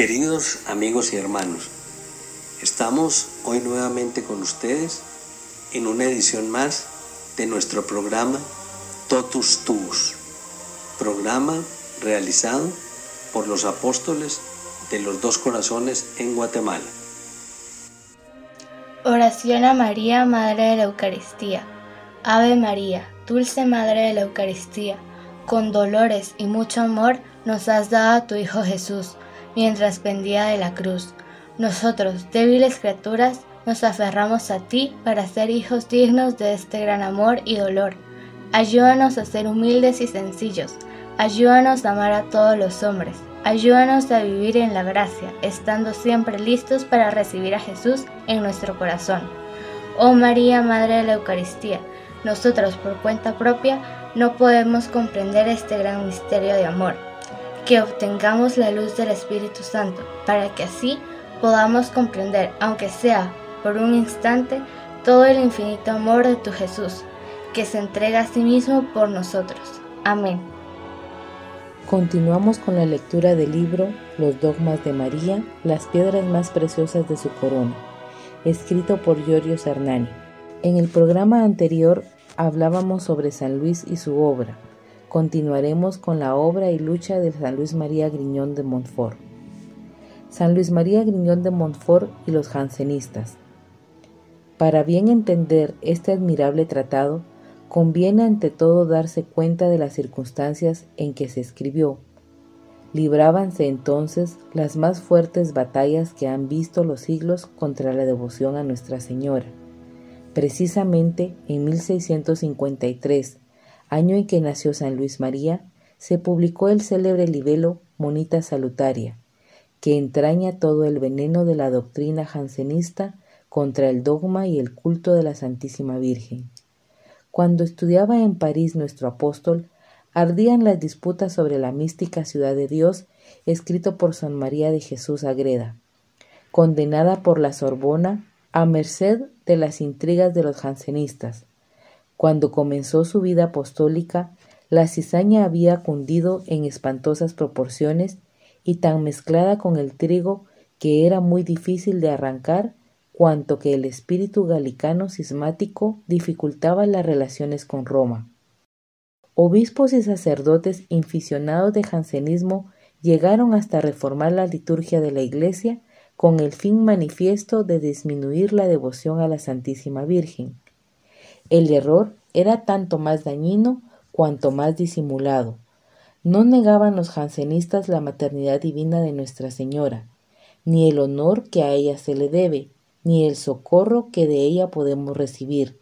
Queridos amigos y hermanos, estamos hoy nuevamente con ustedes en una edición más de nuestro programa Totus Tuus, programa realizado por los apóstoles de los dos corazones en Guatemala. Oración a María, Madre de la Eucaristía. Ave María, dulce Madre de la Eucaristía, con dolores y mucho amor nos has dado a tu Hijo Jesús, mientras pendía de la cruz. Nosotros, débiles criaturas, nos aferramos a ti para ser hijos dignos de este gran amor y dolor. Ayúdanos a ser humildes y sencillos. Ayúdanos a amar a todos los hombres. Ayúdanos a vivir en la gracia, estando siempre listos para recibir a Jesús en nuestro corazón. Oh María, Madre de la Eucaristía, nosotros por cuenta propia no podemos comprender este gran misterio de amor. Que obtengamos la luz del Espíritu Santo, para que así podamos comprender, aunque sea por un instante, todo el infinito amor de tu Jesús, que se entrega a sí mismo por nosotros. Amén. Continuamos con la lectura del libro Los dogmas de María, las piedras más preciosas de su corona, escrito por Giorgio Cernani. En el programa anterior hablábamos sobre San Luis y su obra. Continuaremos con la obra y lucha de San Luis María Griñón de Montfort. San Luis María Griñón de Montfort y los jansenistas. Para bien entender este admirable tratado, Conviene ante todo darse cuenta de las circunstancias en que se escribió. Librábanse entonces las más fuertes batallas que han visto los siglos contra la devoción a Nuestra Señora. Precisamente en 1653, año en que nació San Luis María, se publicó el célebre libelo Monita Salutaria, que entraña todo el veneno de la doctrina jansenista contra el dogma y el culto de la Santísima Virgen. Cuando estudiaba en París nuestro apóstol, ardían las disputas sobre la mística ciudad de Dios, escrito por San María de Jesús Agreda, condenada por la Sorbona a merced de las intrigas de los jansenistas. Cuando comenzó su vida apostólica, la cizaña había cundido en espantosas proporciones y tan mezclada con el trigo que era muy difícil de arrancar cuanto que el espíritu galicano cismático dificultaba las relaciones con Roma. Obispos y sacerdotes inficionados de jansenismo llegaron hasta reformar la liturgia de la Iglesia con el fin manifiesto de disminuir la devoción a la Santísima Virgen. El error era tanto más dañino cuanto más disimulado. No negaban los jansenistas la maternidad divina de Nuestra Señora, ni el honor que a ella se le debe, ni el socorro que de ella podemos recibir.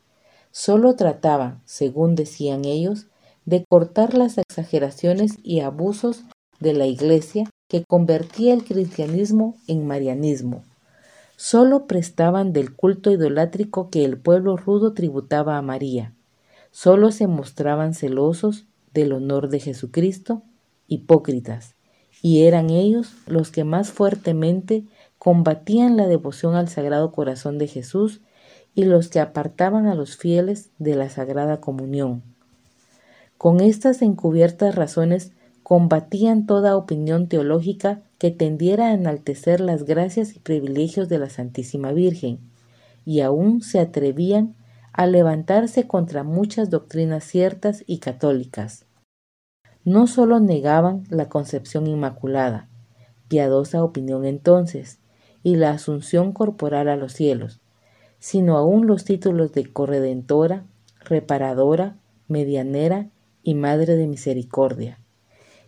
Solo trataba, según decían ellos, de cortar las exageraciones y abusos de la Iglesia que convertía el cristianismo en marianismo. Solo prestaban del culto idolátrico que el pueblo rudo tributaba a María. Solo se mostraban celosos del honor de Jesucristo, hipócritas, y eran ellos los que más fuertemente combatían la devoción al Sagrado Corazón de Jesús y los que apartaban a los fieles de la Sagrada Comunión. Con estas encubiertas razones combatían toda opinión teológica que tendiera a enaltecer las gracias y privilegios de la Santísima Virgen, y aún se atrevían a levantarse contra muchas doctrinas ciertas y católicas. No sólo negaban la concepción inmaculada, piadosa opinión entonces, y la asunción corporal a los cielos, sino aún los títulos de corredentora, reparadora, medianera y madre de misericordia.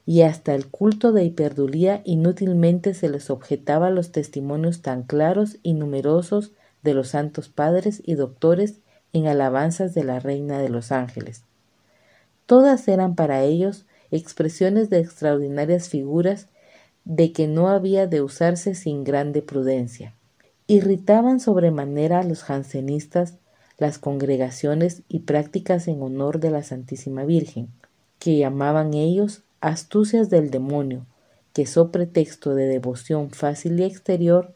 Y hasta el culto de hiperdulía inútilmente se les objetaba los testimonios tan claros y numerosos de los santos padres y doctores en alabanzas de la Reina de los Ángeles. Todas eran para ellos expresiones de extraordinarias figuras de que no había de usarse sin grande prudencia. Irritaban sobremanera a los jansenistas las congregaciones y prácticas en honor de la Santísima Virgen, que llamaban ellos astucias del demonio, que so pretexto de devoción fácil y exterior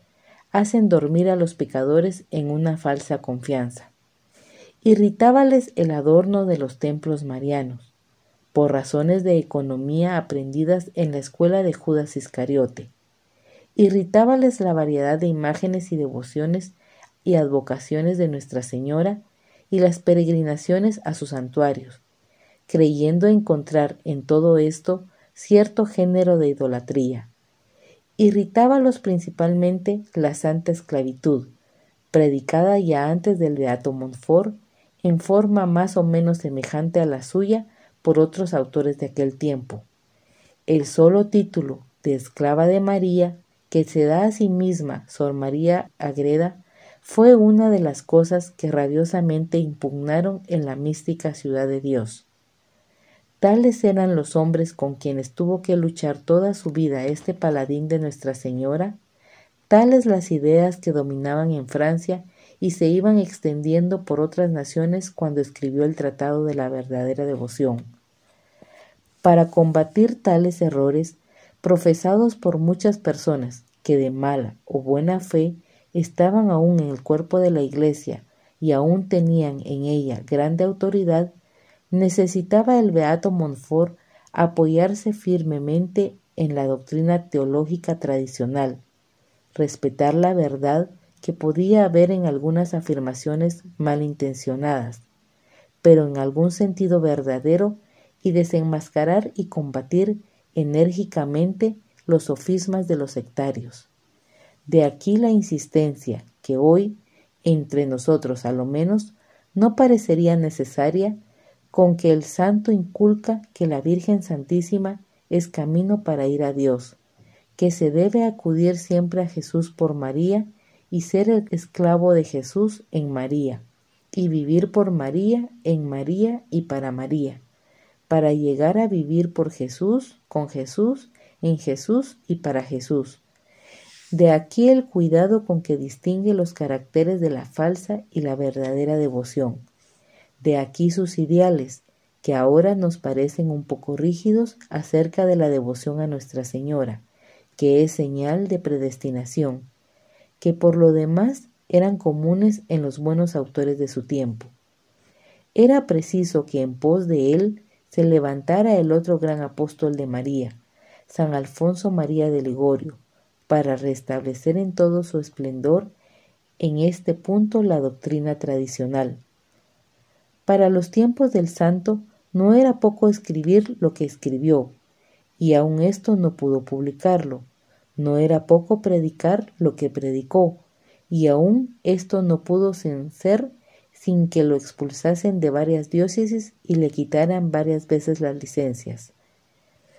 hacen dormir a los pecadores en una falsa confianza. Irritábales el adorno de los templos marianos, por razones de economía aprendidas en la escuela de Judas Iscariote, Irritábales la variedad de imágenes y devociones y advocaciones de Nuestra Señora y las peregrinaciones a sus santuarios, creyendo encontrar en todo esto cierto género de idolatría. Irritábalos principalmente la santa esclavitud, predicada ya antes del Beato Montfort en forma más o menos semejante a la suya por otros autores de aquel tiempo. El solo título de esclava de María que se da a sí misma Sor María Agreda fue una de las cosas que rabiosamente impugnaron en la mística ciudad de Dios. Tales eran los hombres con quienes tuvo que luchar toda su vida este paladín de Nuestra Señora, tales las ideas que dominaban en Francia y se iban extendiendo por otras naciones cuando escribió el Tratado de la verdadera devoción. Para combatir tales errores, profesados por muchas personas que de mala o buena fe estaban aún en el cuerpo de la Iglesia y aún tenían en ella grande autoridad, necesitaba el beato Montfort apoyarse firmemente en la doctrina teológica tradicional, respetar la verdad que podía haber en algunas afirmaciones malintencionadas, pero en algún sentido verdadero y desenmascarar y combatir enérgicamente los sofismas de los sectarios. De aquí la insistencia que hoy, entre nosotros a lo menos, no parecería necesaria con que el santo inculca que la Virgen Santísima es camino para ir a Dios, que se debe acudir siempre a Jesús por María y ser el esclavo de Jesús en María, y vivir por María, en María y para María, para llegar a vivir por Jesús, con Jesús, en Jesús y para Jesús. De aquí el cuidado con que distingue los caracteres de la falsa y la verdadera devoción. De aquí sus ideales, que ahora nos parecen un poco rígidos acerca de la devoción a Nuestra Señora, que es señal de predestinación, que por lo demás eran comunes en los buenos autores de su tiempo. Era preciso que en pos de él se levantara el otro gran apóstol de María, San Alfonso María de Ligorio, para restablecer en todo su esplendor en este punto la doctrina tradicional. Para los tiempos del santo no era poco escribir lo que escribió, y aun esto no pudo publicarlo. No era poco predicar lo que predicó, y aun esto no pudo ser sin que lo expulsasen de varias diócesis y le quitaran varias veces las licencias.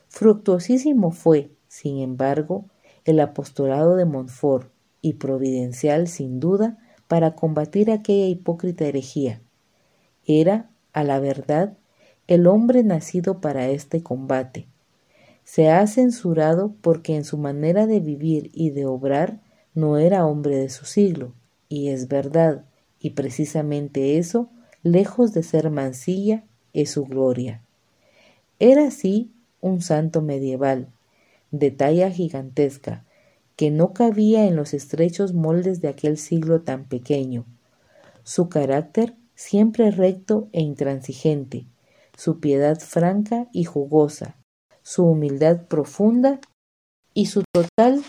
Fructuosísimo fue, sin embargo, el apostolado de Montfort y providencial sin duda para combatir aquella hipócrita herejía. Era, a la verdad, el hombre nacido para este combate. Se ha censurado porque en su manera de vivir y de obrar no era hombre de su siglo, y es verdad, y precisamente eso, lejos de ser mancilla, es su gloria. Era así un santo medieval, de talla gigantesca, que no cabía en los estrechos moldes de aquel siglo tan pequeño. Su carácter siempre recto e intransigente, su piedad franca y jugosa, su humildad profunda y su total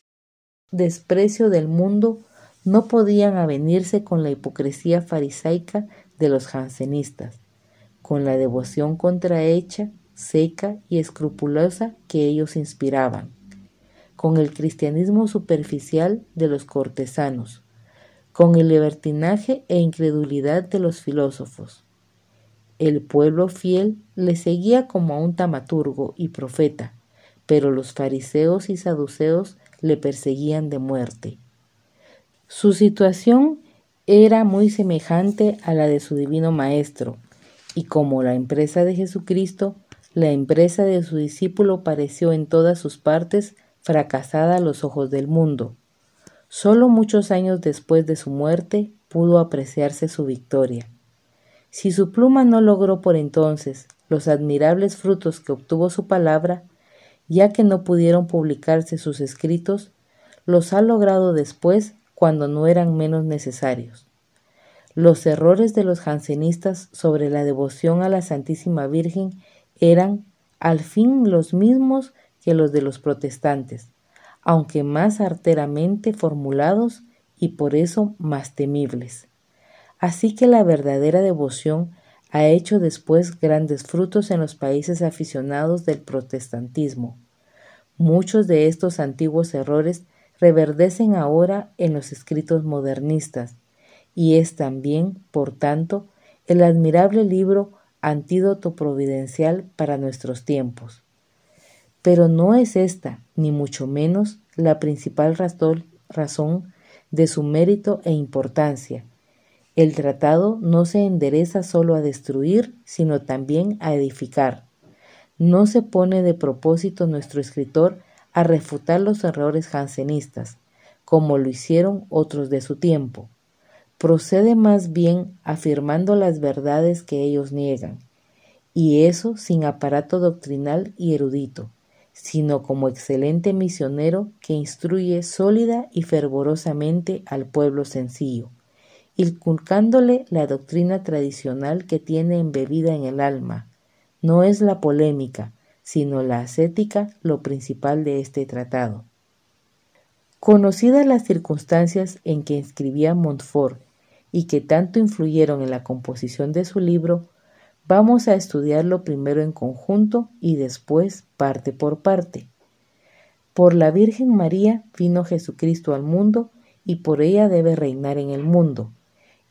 desprecio del mundo no podían avenirse con la hipocresía farisaica de los jansenistas, con la devoción contrahecha, seca y escrupulosa que ellos inspiraban, con el cristianismo superficial de los cortesanos, con el libertinaje e incredulidad de los filósofos. El pueblo fiel le seguía como a un tamaturgo y profeta, pero los fariseos y saduceos le perseguían de muerte. Su situación era muy semejante a la de su divino Maestro, y como la empresa de Jesucristo, la empresa de su discípulo pareció en todas sus partes fracasada a los ojos del mundo. Solo muchos años después de su muerte pudo apreciarse su victoria. Si su pluma no logró por entonces los admirables frutos que obtuvo su palabra, ya que no pudieron publicarse sus escritos, los ha logrado después cuando no eran menos necesarios. Los errores de los jansenistas sobre la devoción a la Santísima Virgen eran al fin los mismos que los de los protestantes, aunque más arteramente formulados y por eso más temibles. Así que la verdadera devoción ha hecho después grandes frutos en los países aficionados del protestantismo. Muchos de estos antiguos errores reverdecen ahora en los escritos modernistas, y es también, por tanto, el admirable libro Antídoto Providencial para nuestros tiempos. Pero no es esta, ni mucho menos, la principal razón de su mérito e importancia. El tratado no se endereza solo a destruir, sino también a edificar. No se pone de propósito nuestro escritor a refutar los errores jansenistas, como lo hicieron otros de su tiempo. Procede más bien afirmando las verdades que ellos niegan, y eso sin aparato doctrinal y erudito, sino como excelente misionero que instruye sólida y fervorosamente al pueblo sencillo, inculcándole la doctrina tradicional que tiene embebida en el alma. No es la polémica, sino la ascética lo principal de este tratado. Conocidas las circunstancias en que escribía Montfort y que tanto influyeron en la composición de su libro, vamos a estudiarlo primero en conjunto y después parte por parte. Por la Virgen María vino Jesucristo al mundo y por ella debe reinar en el mundo.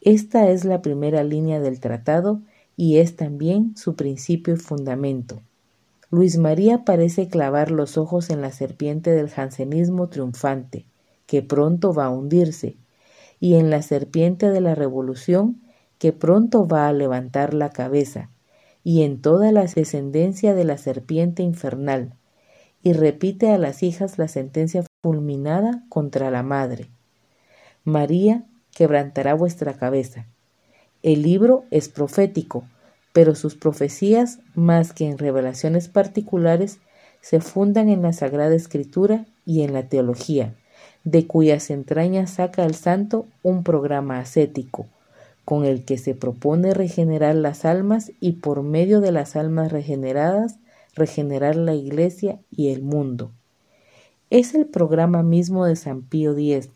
Esta es la primera línea del tratado y es también su principio y fundamento. Luis María parece clavar los ojos en la serpiente del jansenismo triunfante, que pronto va a hundirse, y en la serpiente de la revolución, que pronto va a levantar la cabeza, y en toda la descendencia de la serpiente infernal, y repite a las hijas la sentencia fulminada contra la madre. María quebrantará vuestra cabeza. El libro es profético, pero sus profecías, más que en revelaciones particulares, se fundan en la Sagrada Escritura y en la teología, de cuyas entrañas saca el santo un programa ascético, con el que se propone regenerar las almas y por medio de las almas regeneradas, regenerar la Iglesia y el mundo. Es el programa mismo de San Pío X,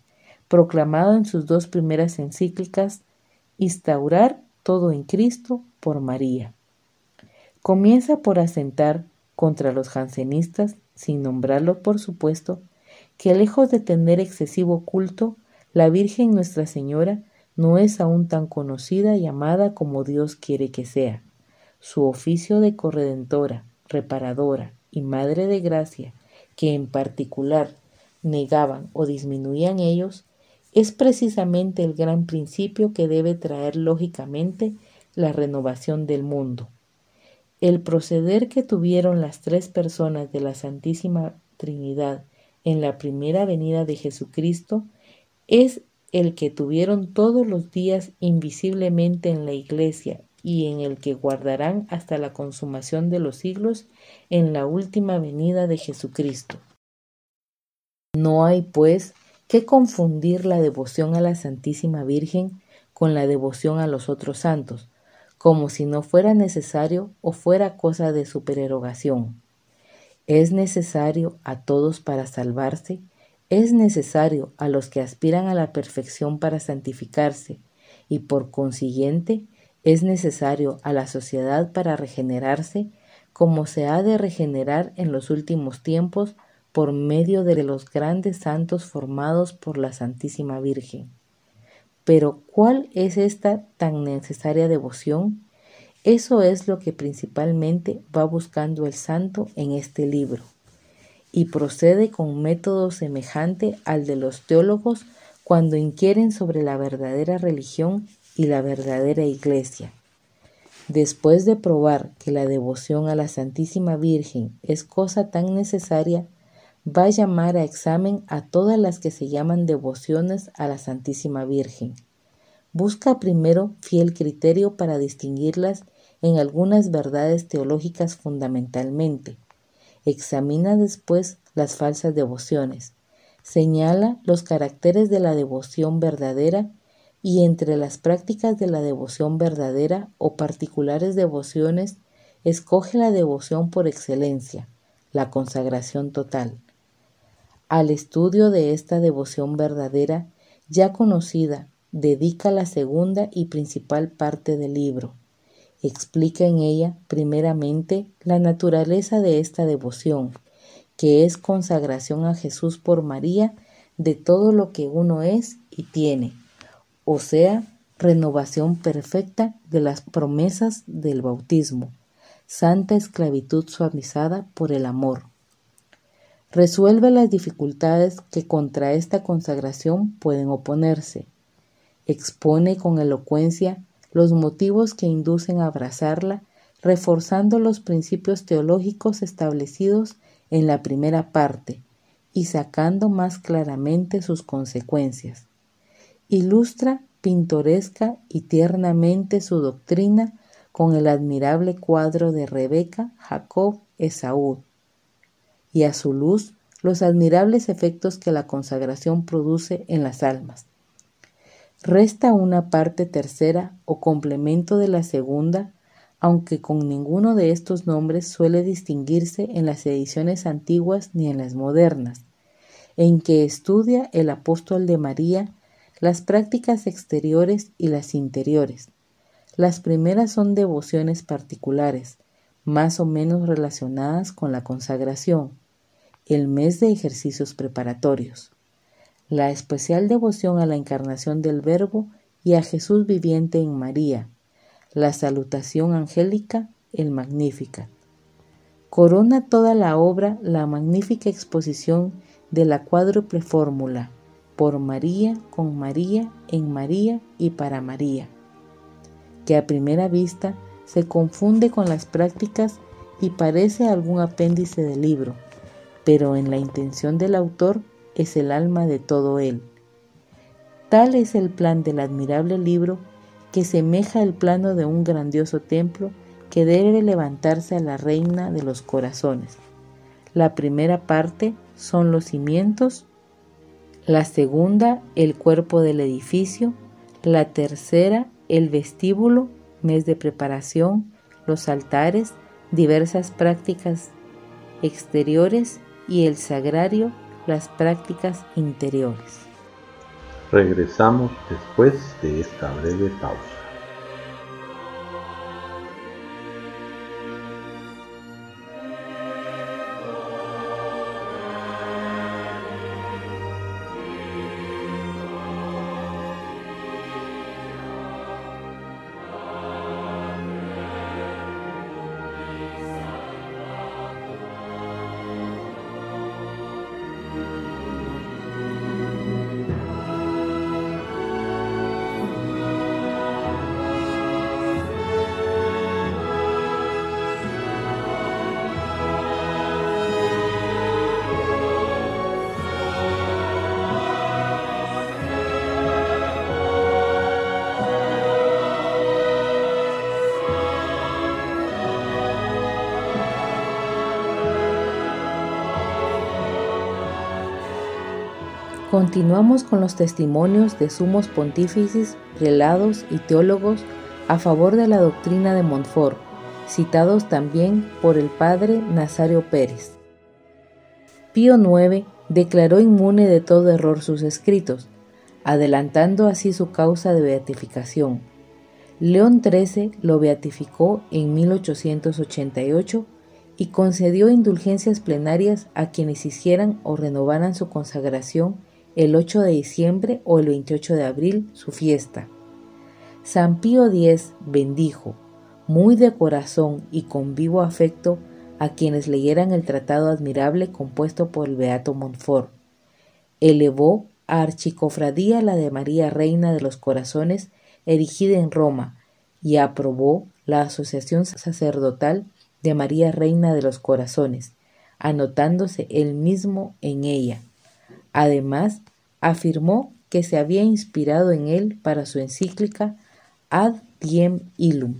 proclamado en sus dos primeras encíclicas, instaurar todo en Cristo por María. Comienza por asentar contra los jansenistas, sin nombrarlos por supuesto, que lejos de tener excesivo culto, la Virgen Nuestra Señora no es aún tan conocida y amada como Dios quiere que sea. Su oficio de corredentora, reparadora y madre de gracia, que en particular negaban o disminuían ellos, es precisamente el gran principio que debe traer lógicamente la renovación del mundo. El proceder que tuvieron las tres personas de la Santísima Trinidad en la primera venida de Jesucristo es el que tuvieron todos los días invisiblemente en la Iglesia y en el que guardarán hasta la consumación de los siglos en la última venida de Jesucristo. No hay, pues, que confundir la devoción a la Santísima Virgen con la devoción a los otros santos, como si no fuera necesario o fuera cosa de supererogación. Es necesario a todos para salvarse, es necesario a los que aspiran a la perfección para santificarse, y por consiguiente es necesario a la sociedad para regenerarse, como se ha de regenerar en los últimos tiempos por medio de los grandes santos formados por la Santísima Virgen. Pero ¿cuál es esta tan necesaria devoción? Eso es lo que principalmente va buscando el santo en este libro, y procede con método semejante al de los teólogos cuando inquieren sobre la verdadera religión y la verdadera iglesia. Después de probar que la devoción a la Santísima Virgen es cosa tan necesaria, va a llamar a examen a todas las que se llaman devociones a la Santísima Virgen. Busca primero fiel criterio para distinguirlas en algunas verdades teológicas fundamentalmente. Examina después las falsas devociones. Señala los caracteres de la devoción verdadera y entre las prácticas de la devoción verdadera o particulares devociones, escoge la devoción por excelencia, la consagración total. Al estudio de esta devoción verdadera, ya conocida, dedica la segunda y principal parte del libro. Explica en ella, primeramente, la naturaleza de esta devoción, que es consagración a Jesús por María de todo lo que uno es y tiene, o sea, renovación perfecta de las promesas del bautismo, santa esclavitud suavizada por el amor. Resuelve las dificultades que contra esta consagración pueden oponerse. Expone con elocuencia los motivos que inducen a abrazarla, reforzando los principios teológicos establecidos en la primera parte y sacando más claramente sus consecuencias. Ilustra pintoresca y tiernamente su doctrina con el admirable cuadro de Rebeca, Jacob, Esaú, y a su luz los admirables efectos que la consagración produce en las almas. Resta una parte tercera o complemento de la segunda, aunque con ninguno de estos nombres suele distinguirse en las ediciones antiguas ni en las modernas, en que estudia el apóstol de María las prácticas exteriores y las interiores. Las primeras son devociones particulares, más o menos relacionadas con la consagración, el mes de ejercicios preparatorios, la especial devoción a la encarnación del Verbo y a Jesús viviente en María, la salutación angélica, el Magnífica. Corona toda la obra la magnífica exposición de la cuádruple fórmula por María, con María, en María y para María, que a primera vista se confunde con las prácticas y parece algún apéndice del libro, pero en la intención del autor es el alma de todo él. Tal es el plan del admirable libro que semeja el plano de un grandioso templo que debe levantarse a la reina de los corazones. La primera parte son los cimientos la segunda el cuerpo del edificio, la tercera el vestíbulo, mes de preparación, los altares, diversas prácticas exteriores y el sagrario, las prácticas interiores. Regresamos después de esta breve pausa. Continuamos con los testimonios de sumos pontífices, prelados y teólogos a favor de la doctrina de Montfort, citados también por el padre Nazario Pérez. Pío IX declaró inmune de todo error sus escritos, adelantando así su causa de beatificación. León XIII lo beatificó en 1888 y concedió indulgencias plenarias a quienes hicieran o renovaran su consagración el 8 de diciembre o el 28 de abril su fiesta. San Pío X bendijo, muy de corazón y con vivo afecto, a quienes leyeran el tratado admirable compuesto por el Beato Montfort. Elevó a archicofradía la de María Reina de los Corazones, erigida en Roma, y aprobó la Asociación Sacerdotal de María Reina de los Corazones, anotándose él mismo en ella. Además, afirmó que se había inspirado en él para su encíclica Ad Diem Illum.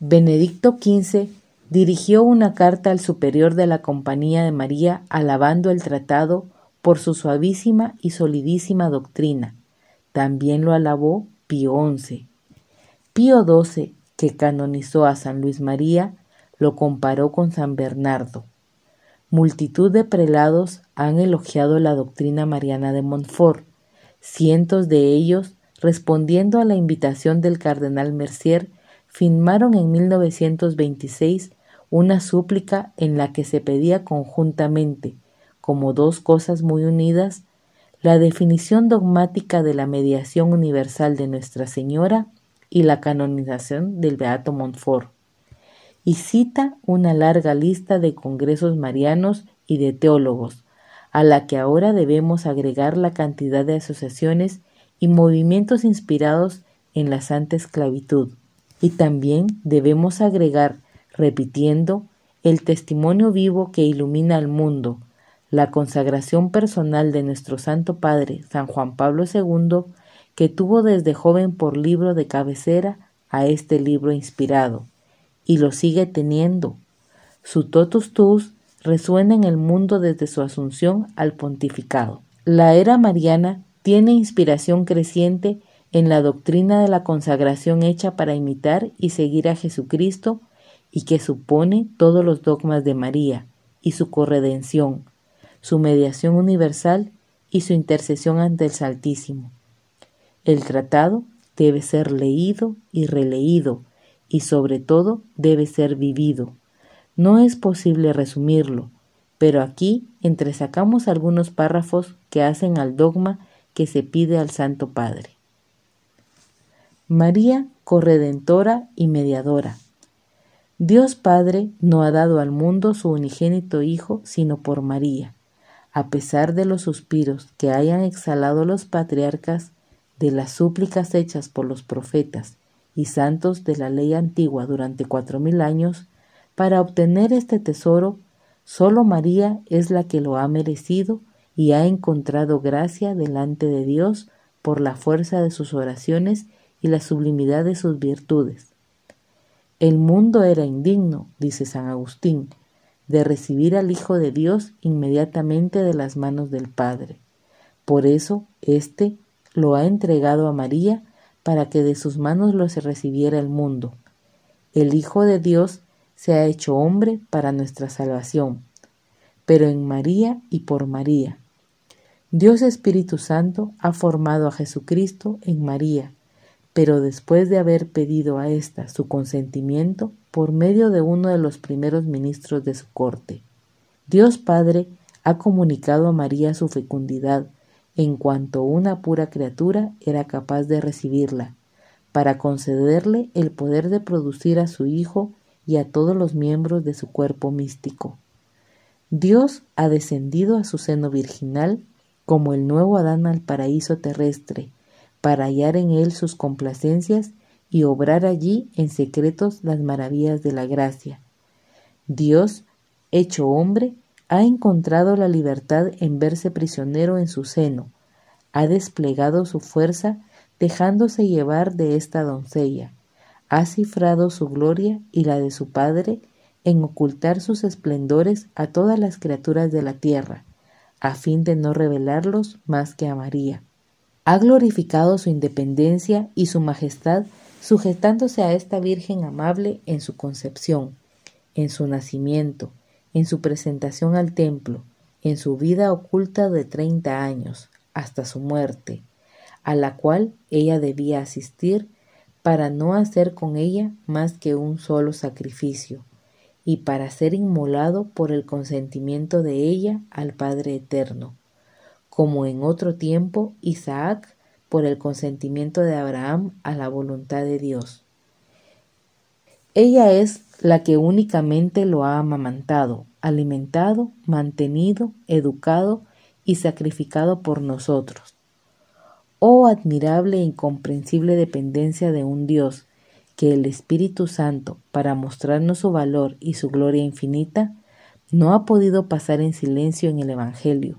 Benedicto XV dirigió una carta al superior de la Compañía de María alabando el tratado por su suavísima y solidísima doctrina. También lo alabó Pío XI. Pío XII, que canonizó a San Luis María, lo comparó con San Bernardo. Multitud de prelados han elogiado la doctrina mariana de Montfort, cientos de ellos, respondiendo a la invitación del cardenal Mercier, firmaron en 1926 una súplica en la que se pedía conjuntamente, como dos cosas muy unidas, la definición dogmática de la mediación universal de Nuestra Señora y la canonización del Beato Montfort, y cita una larga lista de congresos marianos y de teólogos, a la que ahora debemos agregar la cantidad de asociaciones y movimientos inspirados en la santa esclavitud. Y también debemos agregar, repitiendo, el testimonio vivo que ilumina al mundo, la consagración personal de nuestro Santo Padre, San Juan Pablo II, que tuvo desde joven por libro de cabecera a este libro inspirado, y lo sigue teniendo. Su totus tus resuena en el mundo desde su asunción al pontificado. La era mariana tiene inspiración creciente en la doctrina de la consagración hecha para imitar y seguir a Jesucristo y que supone todos los dogmas de María y su corredención, su mediación universal y su intercesión ante el Saltísimo. El tratado debe ser leído y releído y sobre todo debe ser vivido. No es posible resumirlo, pero aquí entresacamos algunos párrafos que hacen al dogma que se pide al Santo Padre. María, corredentora y mediadora. Dios Padre no ha dado al mundo su unigénito Hijo sino por María, a pesar de los suspiros que hayan exhalado los patriarcas, de las súplicas hechas por los profetas y santos de la ley antigua durante cuatro mil años, para obtener este tesoro, solo María es la que lo ha merecido y ha encontrado gracia delante de Dios por la fuerza de sus oraciones y la sublimidad de sus virtudes. El mundo era indigno, dice San Agustín, de recibir al Hijo de Dios inmediatamente de las manos del Padre. Por eso, éste lo ha entregado a María para que de sus manos lo se recibiera el mundo. El Hijo de Dios se ha hecho hombre para nuestra salvación, pero en María y por María. Dios Espíritu Santo ha formado a Jesucristo en María, pero después de haber pedido a ésta su consentimiento, por medio de uno de los primeros ministros de su corte. Dios Padre ha comunicado a María su fecundidad en cuanto una pura criatura era capaz de recibirla, para concederle el poder de producir a su Hijo y a todos los miembros de su cuerpo místico. Dios ha descendido a su seno virginal como el nuevo Adán al paraíso terrestre, para hallar en él sus complacencias y obrar allí en secretos las maravillas de la gracia. Dios, hecho hombre, ha encontrado la libertad en verse prisionero en su seno, ha desplegado su fuerza dejándose llevar de esta doncella, ha cifrado su gloria y la de su Padre en ocultar sus esplendores a todas las criaturas de la tierra, a fin de no revelarlos más que a María. Ha glorificado su independencia y su majestad sujetándose a esta Virgen amable en su concepción, en su nacimiento, en su presentación al templo, en su vida oculta de treinta años, hasta su muerte, a la cual ella debía asistir para no hacer con ella más que un solo sacrificio, y para ser inmolado por el consentimiento de ella al Padre Eterno, como en otro tiempo Isaac por el consentimiento de Abraham a la voluntad de Dios. Ella es la que únicamente lo ha amamantado, alimentado, mantenido, educado y sacrificado por nosotros. Oh admirable e incomprensible dependencia de un Dios que el Espíritu Santo, para mostrarnos su valor y su gloria infinita, no ha podido pasar en silencio en el Evangelio.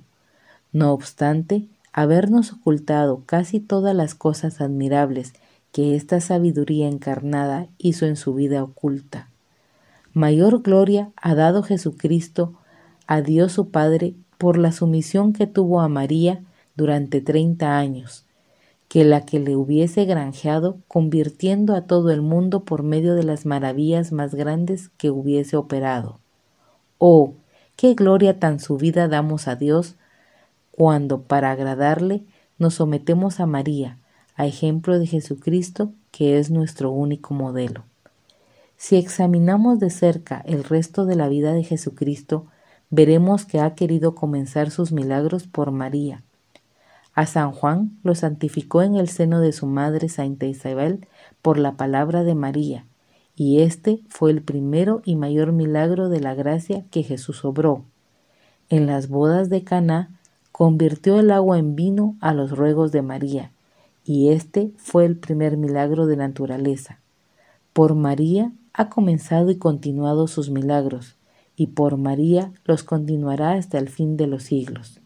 No obstante, habernos ocultado casi todas las cosas admirables que esta sabiduría encarnada hizo en su vida oculta. Mayor gloria ha dado Jesucristo a Dios su Padre por la sumisión que tuvo a María durante treinta años, que la que le hubiese granjeado convirtiendo a todo el mundo por medio de las maravillas más grandes que hubiese operado. Oh, qué gloria tan subida damos a Dios cuando para agradarle nos sometemos a María, a ejemplo de Jesucristo, que es nuestro único modelo. Si examinamos de cerca el resto de la vida de Jesucristo, veremos que ha querido comenzar sus milagros por María. A San Juan lo santificó en el seno de su madre Santa Isabel por la palabra de María, y este fue el primero y mayor milagro de la gracia que Jesús obró. En las bodas de Caná convirtió el agua en vino a los ruegos de María, y este fue el primer milagro de naturaleza. Por María ha comenzado y continuado sus milagros, y por María los continuará hasta el fin de los siglos.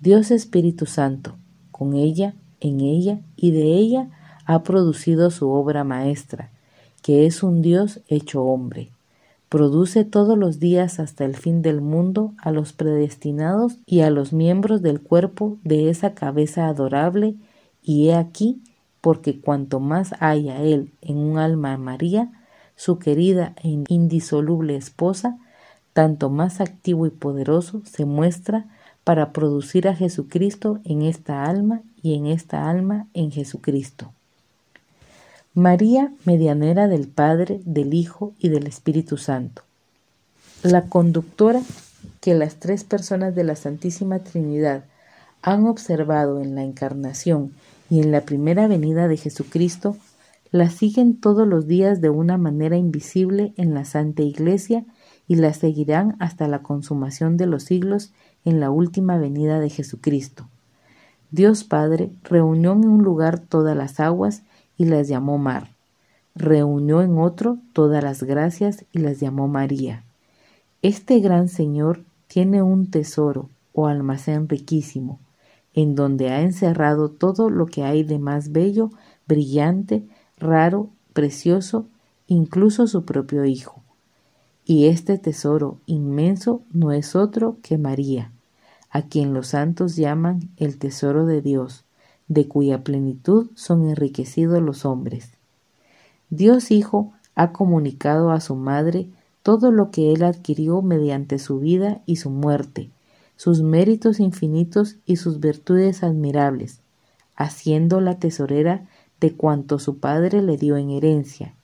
Dios Espíritu Santo, con ella, en ella y de ella ha producido su obra maestra, que es un Dios hecho hombre. Produce todos los días hasta el fin del mundo a los predestinados y a los miembros del cuerpo de esa cabeza adorable, y he aquí, porque cuanto más haya él en un alma María, su querida e indisoluble esposa, tanto más activo y poderoso se muestra para producir a Jesucristo en esta alma y en esta alma en Jesucristo. María, medianera del Padre, del Hijo y del Espíritu Santo. La conductora que las tres personas de la Santísima Trinidad han observado en la encarnación y en la primera venida de Jesucristo, la siguen todos los días de una manera invisible en la Santa Iglesia y la seguirán hasta la consumación de los siglos en la última venida de Jesucristo. Dios Padre reunió en un lugar todas las aguas y las llamó mar. Reunió en otro todas las gracias y las llamó María. Este gran Señor tiene un tesoro o almacén riquísimo, en donde ha encerrado todo lo que hay de más bello, brillante, raro, precioso, incluso su propio Hijo. Y este tesoro inmenso no es otro que María, a quien los santos llaman el tesoro de Dios, de cuya plenitud son enriquecidos los hombres. Dios Hijo ha comunicado a su Madre todo lo que Él adquirió mediante su vida y su muerte, sus méritos infinitos y sus virtudes admirables, haciendo la tesorera de cuanto su Padre le dio en herencia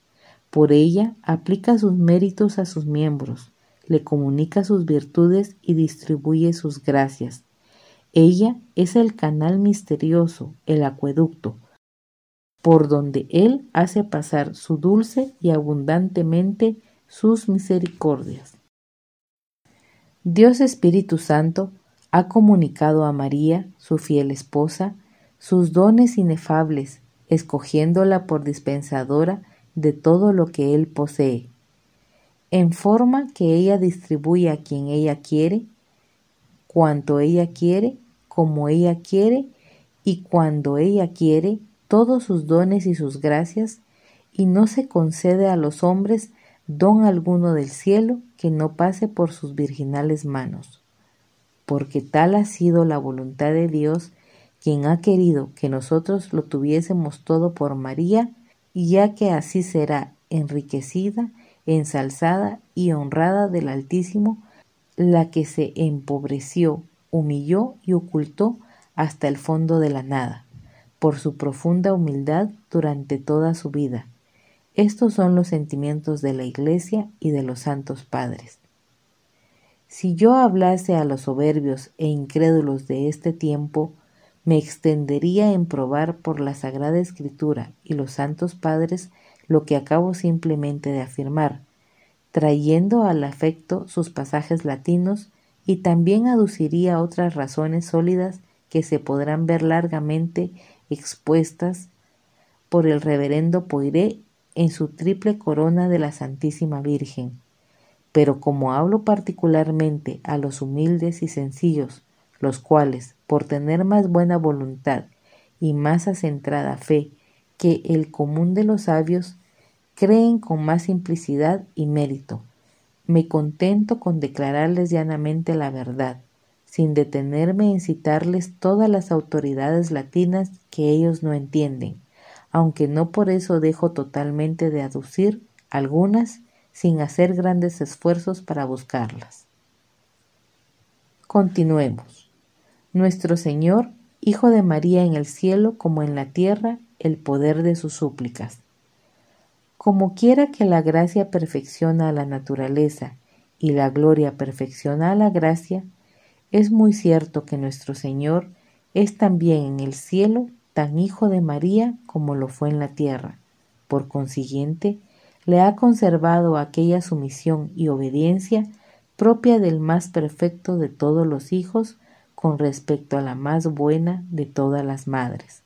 por ella aplica sus méritos a sus miembros, le comunica sus virtudes y distribuye sus gracias. Ella es el canal misterioso, el acueducto, por donde Él hace pasar su dulce y abundantemente sus misericordias. Dios Espíritu Santo ha comunicado a María, su fiel esposa, sus dones inefables, escogiéndola por dispensadora de todo lo que Él posee, en forma que ella distribuye a quien ella quiere, cuanto ella quiere, como ella quiere y cuando ella quiere, todos sus dones y sus gracias, y no se concede a los hombres don alguno del cielo que no pase por sus virginales manos, porque tal ha sido la voluntad de Dios, quien ha querido que nosotros lo tuviésemos todo por María, y ya que así será enriquecida, ensalzada y honrada del Altísimo, la que se empobreció, humilló y ocultó hasta el fondo de la nada, por su profunda humildad durante toda su vida. Estos son los sentimientos de la Iglesia y de los santos padres. Si yo hablase a los soberbios e incrédulos de este tiempo, me extendería en probar por la Sagrada Escritura y los Santos Padres lo que acabo simplemente de afirmar, trayendo al afecto sus pasajes latinos y también aduciría otras razones sólidas que se podrán ver largamente expuestas por el reverendo Poiré en su triple corona de la Santísima Virgen. Pero como hablo particularmente a los humildes y sencillos, los cuales, por tener más buena voluntad y más acentrada fe que el común de los sabios, creen con más simplicidad y mérito. Me contento con declararles llanamente la verdad, sin detenerme en citarles todas las autoridades latinas que ellos no entienden, aunque no por eso dejo totalmente de aducir algunas sin hacer grandes esfuerzos para buscarlas. Continuemos. Nuestro Señor, Hijo de María en el cielo como en la tierra, el poder de sus súplicas. Como quiera que la gracia perfecciona a la naturaleza y la gloria perfecciona a la gracia, es muy cierto que nuestro Señor es también en el cielo tan hijo de María como lo fue en la tierra. Por consiguiente, le ha conservado aquella sumisión y obediencia propia del más perfecto de todos los hijos con respecto a la más buena de todas las madres.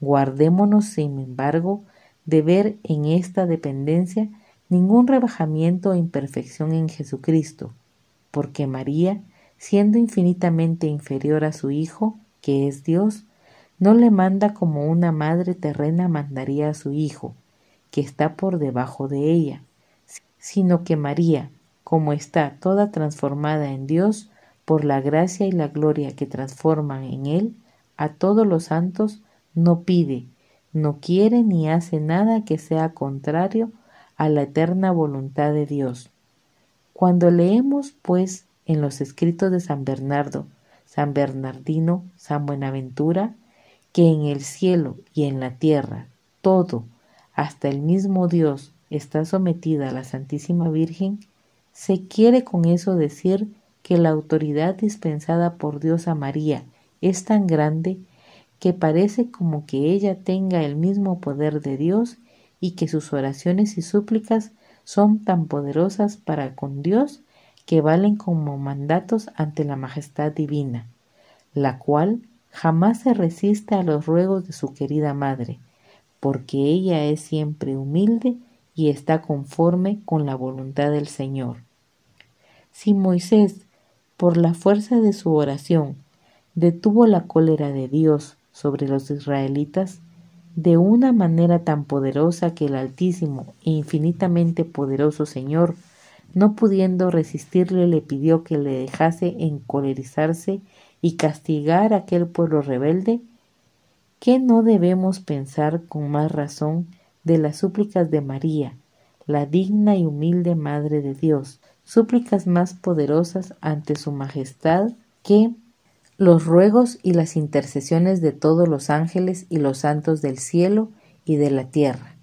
Guardémonos, sin embargo, de ver en esta dependencia ningún rebajamiento o imperfección en Jesucristo, porque María, siendo infinitamente inferior a su Hijo, que es Dios, no le manda como una madre terrena mandaría a su Hijo, que está por debajo de ella, sino que María, como está toda transformada en Dios, por la gracia y la gloria que transforman en Él, a todos los santos no pide, no quiere ni hace nada que sea contrario a la eterna voluntad de Dios. Cuando leemos, pues, en los escritos de San Bernardo, San Bernardino, San Buenaventura, que en el cielo y en la tierra todo, hasta el mismo Dios, está sometida a la Santísima Virgen, se quiere con eso decir que la autoridad dispensada por Dios a María es tan grande que parece como que ella tenga el mismo poder de Dios y que sus oraciones y súplicas son tan poderosas para con Dios que valen como mandatos ante la majestad divina, la cual jamás se resiste a los ruegos de su querida madre, porque ella es siempre humilde y está conforme con la voluntad del Señor. Si Moisés, por la fuerza de su oración, detuvo la cólera de Dios sobre los israelitas de una manera tan poderosa que el Altísimo e infinitamente poderoso Señor, no pudiendo resistirle, le pidió que le dejase encolerizarse y castigar a aquel pueblo rebelde? ¿Qué no debemos pensar con más razón de las súplicas de María, la digna y humilde Madre de Dios, súplicas más poderosas ante su majestad que los ruegos y las intercesiones de todos los ángeles y los santos del cielo y de la tierra.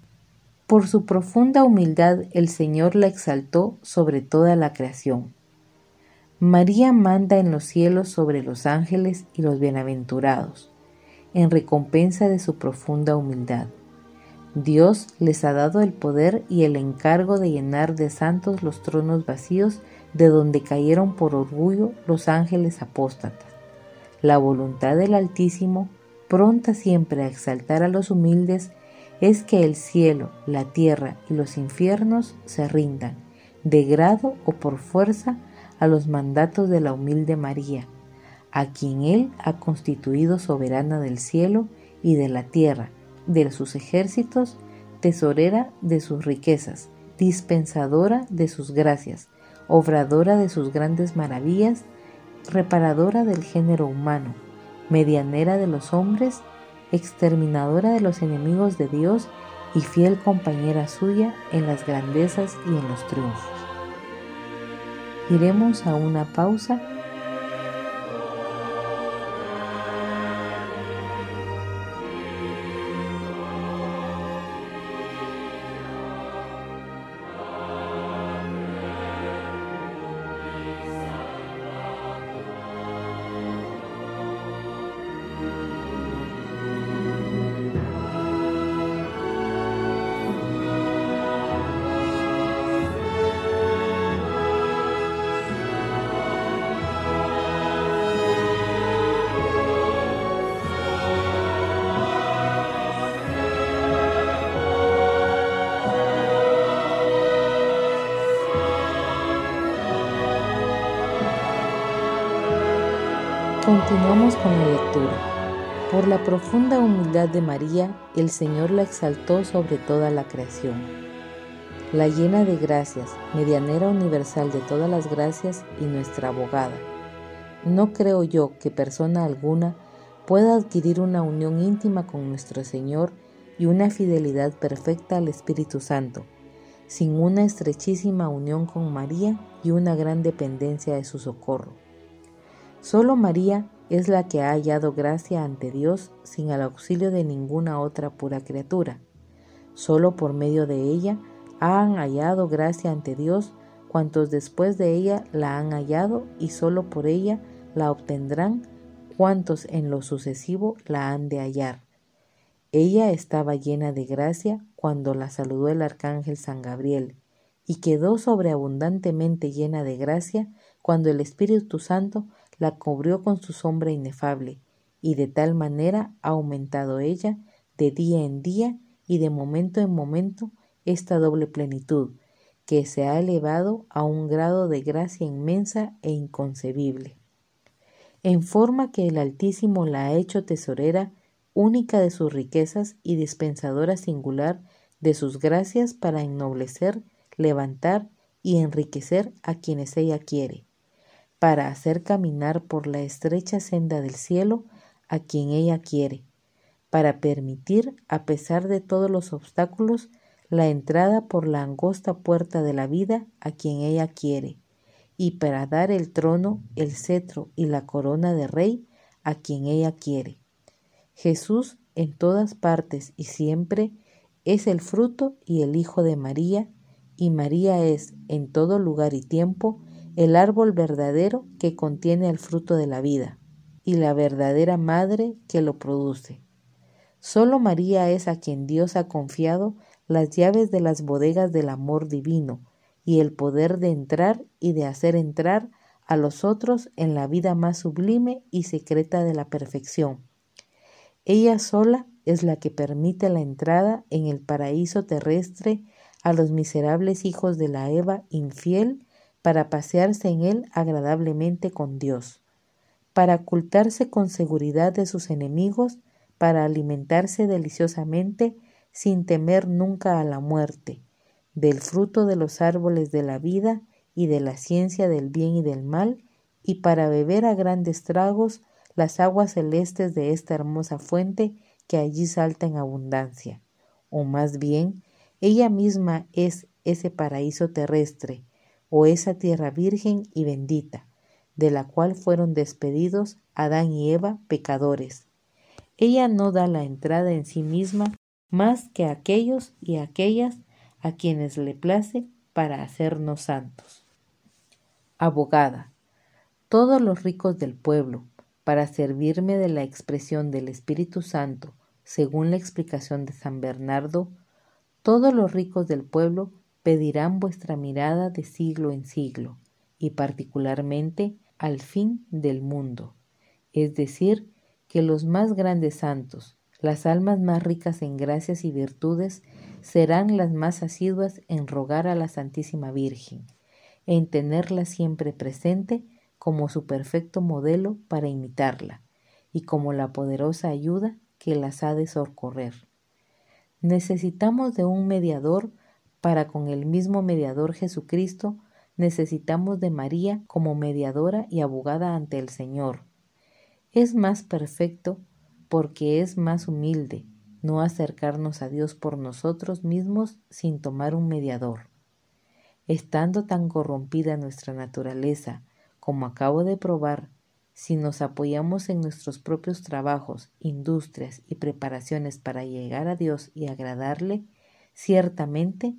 Por su profunda humildad el Señor la exaltó sobre toda la creación. María manda en los cielos sobre los ángeles y los bienaventurados, en recompensa de su profunda humildad. Dios les ha dado el poder y el encargo de llenar de santos los tronos vacíos de donde cayeron por orgullo los ángeles apóstatas. La voluntad del Altísimo, pronta siempre a exaltar a los humildes, es que el cielo, la tierra y los infiernos se rindan, de grado o por fuerza, a los mandatos de la humilde María, a quien Él ha constituido soberana del cielo y de la tierra, de sus ejércitos, tesorera de sus riquezas, dispensadora de sus gracias, obradora de sus grandes maravillas, reparadora del género humano, medianera de los hombres, exterminadora de los enemigos de Dios y fiel compañera suya en las grandezas y en los triunfos. Iremos a una pausa Continuamos con la lectura. Por la profunda humildad de María, el Señor la exaltó sobre toda la creación. La llena de gracias, medianera universal de todas las gracias y nuestra abogada. No creo yo que persona alguna pueda adquirir una unión íntima con nuestro Señor y una fidelidad perfecta al Espíritu Santo, sin una estrechísima unión con María y una gran dependencia de su socorro. Solo María es la que ha hallado gracia ante Dios sin el auxilio de ninguna otra pura criatura. Solo por medio de ella han hallado gracia ante Dios cuantos después de ella la han hallado y solo por ella la obtendrán cuantos en lo sucesivo la han de hallar. Ella estaba llena de gracia cuando la saludó el arcángel San Gabriel y quedó sobreabundantemente llena de gracia cuando el Espíritu Santo la cubrió con su sombra inefable, y de tal manera ha aumentado ella de día en día y de momento en momento esta doble plenitud, que se ha elevado a un grado de gracia inmensa e inconcebible. En forma que el Altísimo la ha hecho tesorera única de sus riquezas y dispensadora singular de sus gracias para ennoblecer, levantar y enriquecer a quienes ella quiere, para hacer caminar por la estrecha senda del cielo a quien ella quiere, para permitir, a pesar de todos los obstáculos, la entrada por la angosta puerta de la vida a quien ella quiere, y para dar el trono, el cetro y la corona de rey a quien ella quiere. Jesús en todas partes y siempre es el fruto y el Hijo de María, y María es en todo lugar y tiempo el árbol verdadero que contiene el fruto de la vida y la verdadera madre que lo produce. Solo María es a quien Dios ha confiado las llaves de las bodegas del amor divino y el poder de entrar y de hacer entrar a los otros en la vida más sublime y secreta de la perfección. Ella sola es la que permite la entrada en el paraíso terrestre a los miserables hijos de la Eva infiel para pasearse en él agradablemente con Dios, para ocultarse con seguridad de sus enemigos, para alimentarse deliciosamente sin temer nunca a la muerte, del fruto de los árboles de la vida y de la ciencia del bien y del mal, y para beber a grandes tragos las aguas celestes de esta hermosa fuente que allí salta en abundancia. O más bien, ella misma es ese paraíso terrestre, o esa tierra virgen y bendita, de la cual fueron despedidos Adán y Eva pecadores. Ella no da la entrada en sí misma más que a aquellos y aquellas a quienes le place para hacernos santos. Abogada, todos los ricos del pueblo, para servirme de la expresión del Espíritu Santo, según la explicación de San Bernardo, todos los ricos del pueblo pedirán vuestra mirada de siglo en siglo, y particularmente al fin del mundo, es decir, que los más grandes santos, las almas más ricas en gracias y virtudes, serán las más asiduas en rogar a la Santísima Virgen, en tenerla siempre presente como su perfecto modelo para imitarla, y como la poderosa ayuda que las ha de socorrer. Necesitamos de un mediador para con el mismo mediador Jesucristo, necesitamos de María como mediadora y abogada ante el Señor. Es más perfecto porque es más humilde no acercarnos a Dios por nosotros mismos sin tomar un mediador. Estando tan corrompida nuestra naturaleza, como acabo de probar, si nos apoyamos en nuestros propios trabajos, industrias y preparaciones para llegar a Dios y agradarle, ciertamente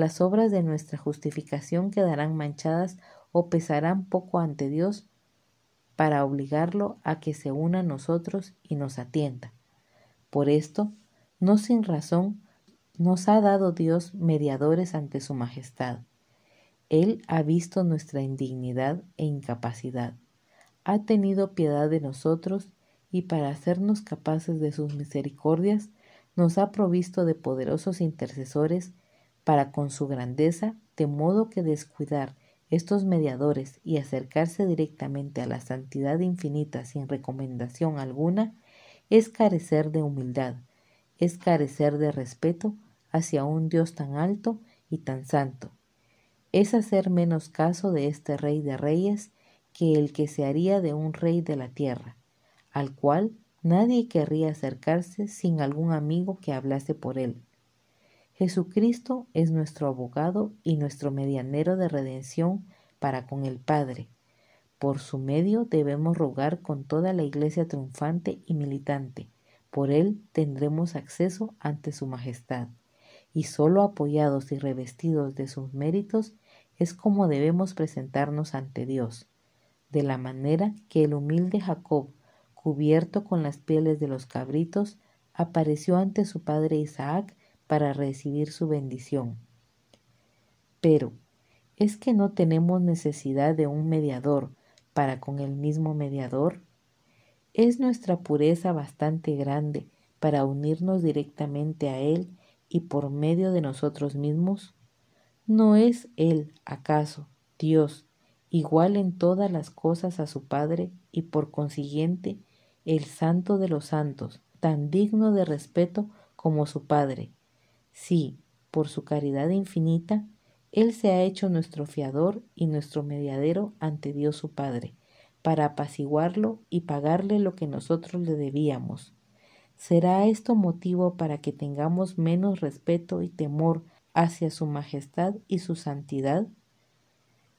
las obras de nuestra justificación quedarán manchadas o pesarán poco ante Dios para obligarlo a que se una a nosotros y nos atienda. Por esto, no sin razón, nos ha dado Dios mediadores ante su majestad. Él ha visto nuestra indignidad e incapacidad ha tenido piedad de nosotros y para hacernos capaces de sus misericordias, nos ha provisto de poderosos intercesores para con su grandeza, de modo que descuidar estos mediadores y acercarse directamente a la santidad infinita sin recomendación alguna, es carecer de humildad, es carecer de respeto hacia un Dios tan alto y tan santo, es hacer menos caso de este Rey de Reyes que el que se haría de un rey de la tierra, al cual nadie querría acercarse sin algún amigo que hablase por él. Jesucristo es nuestro abogado y nuestro medianero de redención para con el Padre, Por su medio debemos rogar con toda la Iglesia triunfante y militante. Por él tendremos acceso ante su majestad. Y solo apoyados y revestidos de sus méritos es como debemos presentarnos ante Dios, de la manera que el humilde Jacob, cubierto con las pieles de los cabritos, apareció ante su padre Isaac para recibir su bendición. Pero, ¿es que no tenemos necesidad de un mediador para con el mismo mediador? ¿Es nuestra pureza bastante grande para unirnos directamente a Él y por medio de nosotros mismos? ¿No es Él, acaso, Dios, igual en todas las cosas a su Padre y por consiguiente el Santo de los Santos, tan digno de respeto como su Padre, Sí, por su caridad infinita, Él se ha hecho nuestro fiador y nuestro mediadero ante Dios su Padre, para apaciguarlo y pagarle lo que nosotros le debíamos. ¿Será esto motivo para que tengamos menos respeto y temor hacia su majestad y su santidad?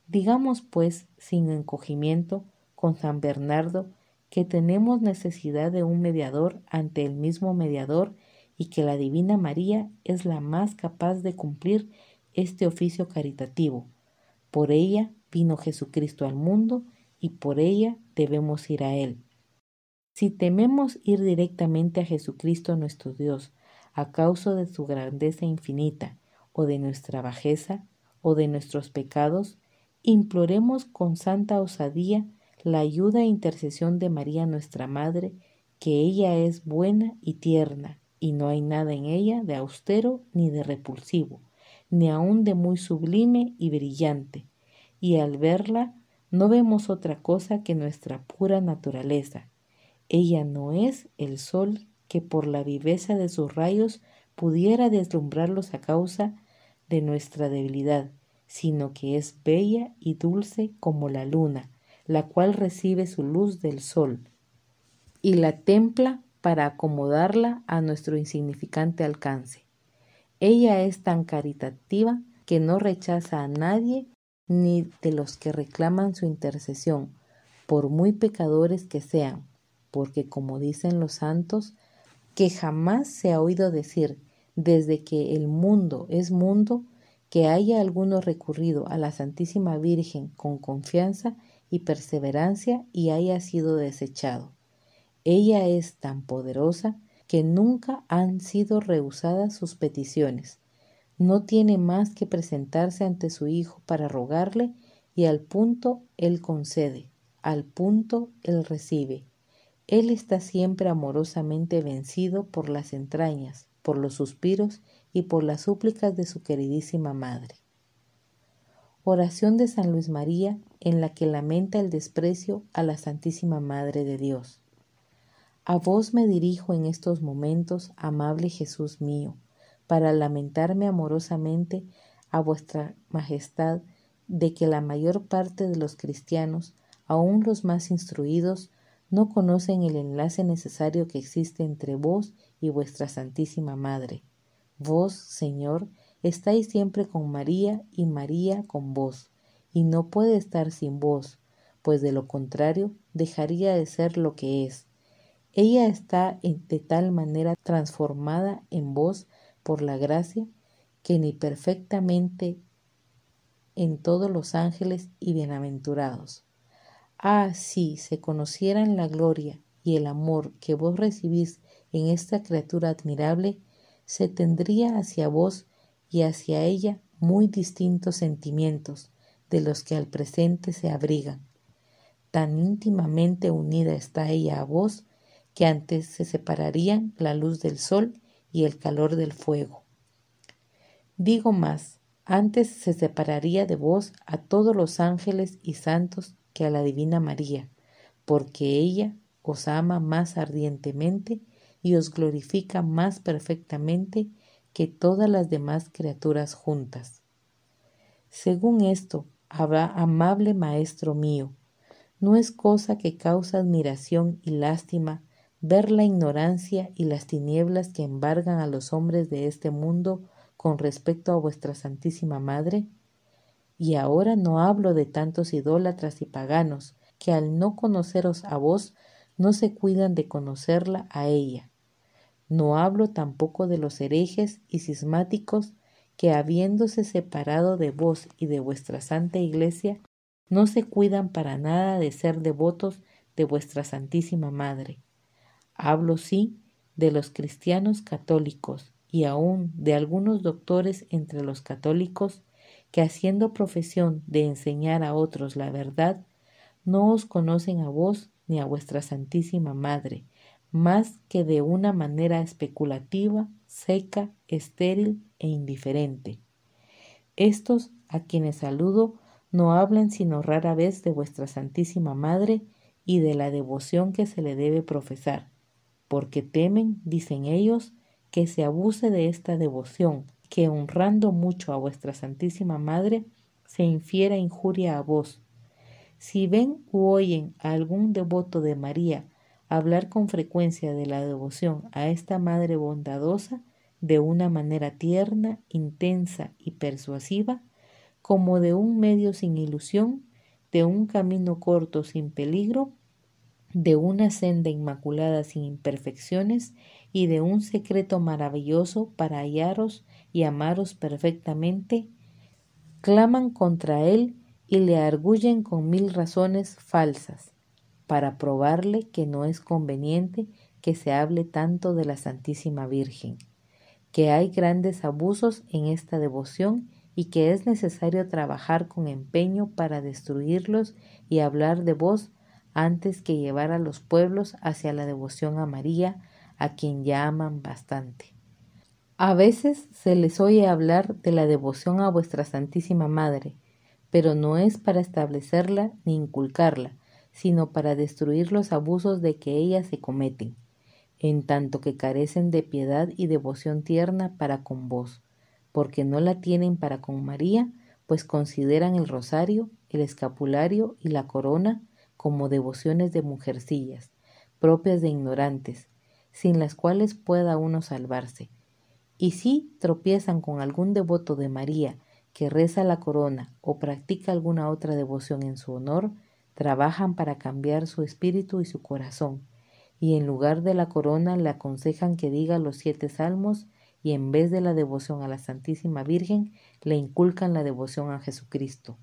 Digamos, pues, sin encogimiento, con San Bernardo, que tenemos necesidad de un mediador ante el mismo mediador y que la Divina María es la más capaz de cumplir este oficio caritativo. Por ella vino Jesucristo al mundo y por ella debemos ir a Él. Si tememos ir directamente a Jesucristo nuestro Dios a causa de su grandeza infinita o de nuestra bajeza o de nuestros pecados, imploremos con santa osadía la ayuda e intercesión de María nuestra Madre, que ella es buena y tierna, y no hay nada en ella de austero ni de repulsivo, ni aun de muy sublime y brillante, y al verla no vemos otra cosa que nuestra pura naturaleza. Ella no es el sol que por la viveza de sus rayos pudiera deslumbrarlos a causa de nuestra debilidad, sino que es bella y dulce como la luna, la cual recibe su luz del sol y la templa para acomodarla a nuestro insignificante alcance. Ella es tan caritativa que no rechaza a nadie ni de los que reclaman su intercesión, por muy pecadores que sean, porque como dicen los santos, que jamás se ha oído decir, desde que el mundo es mundo, que haya alguno recurrido a la Santísima Virgen con confianza y perseverancia y haya sido desechado. Ella es tan poderosa que nunca han sido rehusadas sus peticiones. No tiene más que presentarse ante su Hijo para rogarle y al punto Él concede, al punto Él recibe. Él está siempre amorosamente vencido por las entrañas, por los suspiros y por las súplicas de su queridísima Madre. Oración de San Luis María en la que lamenta el desprecio a la Santísima Madre de Dios. A vos me dirijo en estos momentos, amable Jesús mío, para lamentarme amorosamente a vuestra majestad de que la mayor parte de los cristianos, aun los más instruidos, no conocen el enlace necesario que existe entre vos y vuestra Santísima Madre. Vos, Señor, estáis siempre con María y María con vos, y no puede estar sin vos, pues de lo contrario dejaría de ser lo que es ella está de tal manera transformada en vos por la gracia que ni perfectamente en todos los ángeles y bienaventurados. Ah, si se conocieran la gloria y el amor que vos recibís en esta criatura admirable, se tendría hacia vos y hacia ella muy distintos sentimientos de los que al presente se abrigan. Tan íntimamente unida está ella a vos que antes se separarían la luz del sol y el calor del fuego. Digo más, antes se separaría de vos a todos los ángeles y santos que a la Divina María, porque ella os ama más ardientemente y os glorifica más perfectamente que todas las demás criaturas juntas. Según esto, amable Maestro mío, no es cosa que causa admiración y lástima ver la ignorancia y las tinieblas que embargan a los hombres de este mundo con respecto a vuestra Santísima Madre? Y ahora no hablo de tantos idólatras y paganos que al no conoceros a vos, no se cuidan de conocerla a ella. No hablo tampoco de los herejes y cismáticos que habiéndose separado de vos y de vuestra santa iglesia, no se cuidan para nada de ser devotos de vuestra Santísima Madre. Hablo, sí, de los cristianos católicos y aun de algunos doctores entre los católicos que haciendo profesión de enseñar a otros la verdad, no os conocen a vos ni a vuestra Santísima Madre, más que de una manera especulativa, seca, estéril e indiferente. Estos, a quienes saludo, no hablan sino rara vez de vuestra Santísima Madre y de la devoción que se le debe profesar, porque temen, dicen ellos, que se abuse de esta devoción, que honrando mucho a vuestra Santísima Madre, se infiera injuria a vos. Si ven u oyen a algún devoto de María hablar con frecuencia de la devoción a esta Madre bondadosa, de una manera tierna, intensa y persuasiva, como de un medio sin ilusión, de un camino corto sin peligro, de una senda inmaculada sin imperfecciones y de un secreto maravilloso para hallaros y amaros perfectamente, claman contra él y le arguyen con mil razones falsas, para probarle que no es conveniente que se hable tanto de la Santísima Virgen que hay grandes abusos en esta devoción y que es necesario trabajar con empeño para destruirlos y hablar de vos antes que llevar a los pueblos hacia la devoción a María, a quien ya aman bastante. A veces se les oye hablar de la devoción a vuestra Santísima Madre, pero no es para establecerla ni inculcarla, sino para destruir los abusos de que ella se cometen en tanto que carecen de piedad y devoción tierna para con vos, porque no la tienen para con María, pues consideran el rosario, el escapulario y la corona como devociones de mujercillas, propias de ignorantes, sin las cuales pueda uno salvarse. Y si tropiezan con algún devoto de María que reza la corona o practica alguna otra devoción en su honor, trabajan para cambiar su espíritu y su corazón, y en lugar de la corona le aconsejan que diga los siete salmos y en vez de la devoción a la Santísima Virgen le inculcan la devoción a Jesucristo.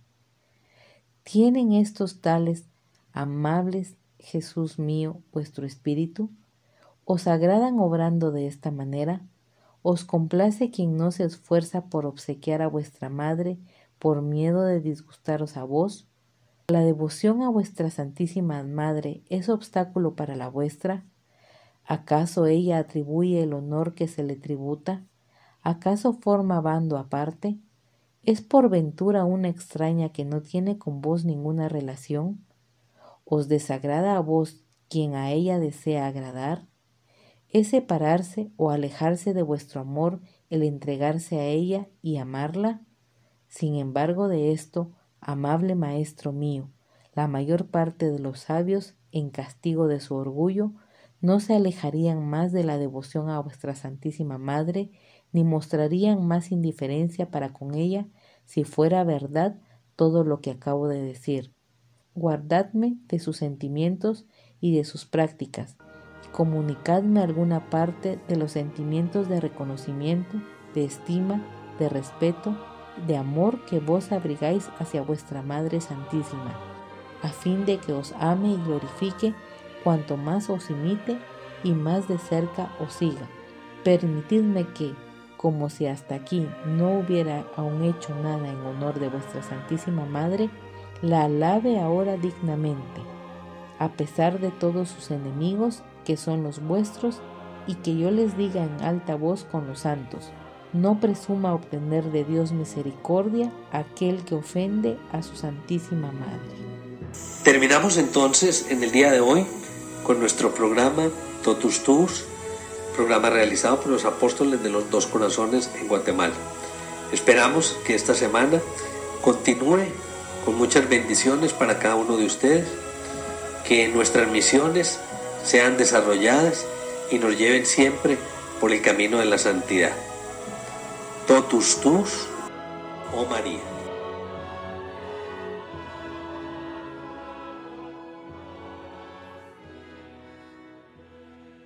¿Tienen estos tales amables, Jesús mío, vuestro espíritu? ¿Os agradan obrando de esta manera? ¿Os complace quien no se esfuerza por obsequiar a vuestra madre por miedo de disgustaros a vos? ¿La devoción a vuestra Santísima Madre es obstáculo para la vuestra? ¿Acaso ella atribuye el honor que se le tributa? ¿Acaso forma bando aparte? ¿Es por ventura una extraña que no tiene con vos ninguna relación? ¿Os desagrada a vos quien a ella desea agradar? ¿Es separarse o alejarse de vuestro amor el entregarse a ella y amarla? Sin embargo de esto, Amable Maestro mío, la mayor parte de los sabios, en castigo de su orgullo, no se alejarían más de la devoción a vuestra Santísima Madre, ni mostrarían más indiferencia para con ella, si fuera verdad todo lo que acabo de decir. Guardadme de sus sentimientos y de sus prácticas, y comunicadme alguna parte de los sentimientos de reconocimiento, de estima, de respeto de amor que vos abrigáis hacia vuestra Madre Santísima, a fin de que os ame y glorifique cuanto más os imite y más de cerca os siga. Permitidme que, como si hasta aquí no hubiera aún hecho nada en honor de vuestra Santísima Madre, la alabe ahora dignamente, a pesar de todos sus enemigos, que son los vuestros, y que yo les diga en alta voz con los santos, no presuma obtener de Dios misericordia aquel que ofende a su Santísima Madre. Terminamos entonces en el día de hoy con nuestro programa Totus Tus, programa realizado por los apóstoles de los dos corazones en Guatemala. Esperamos que esta semana continúe con muchas bendiciones para cada uno de ustedes, que nuestras misiones sean desarrolladas y nos lleven siempre por el camino de la santidad totus tus, oh María.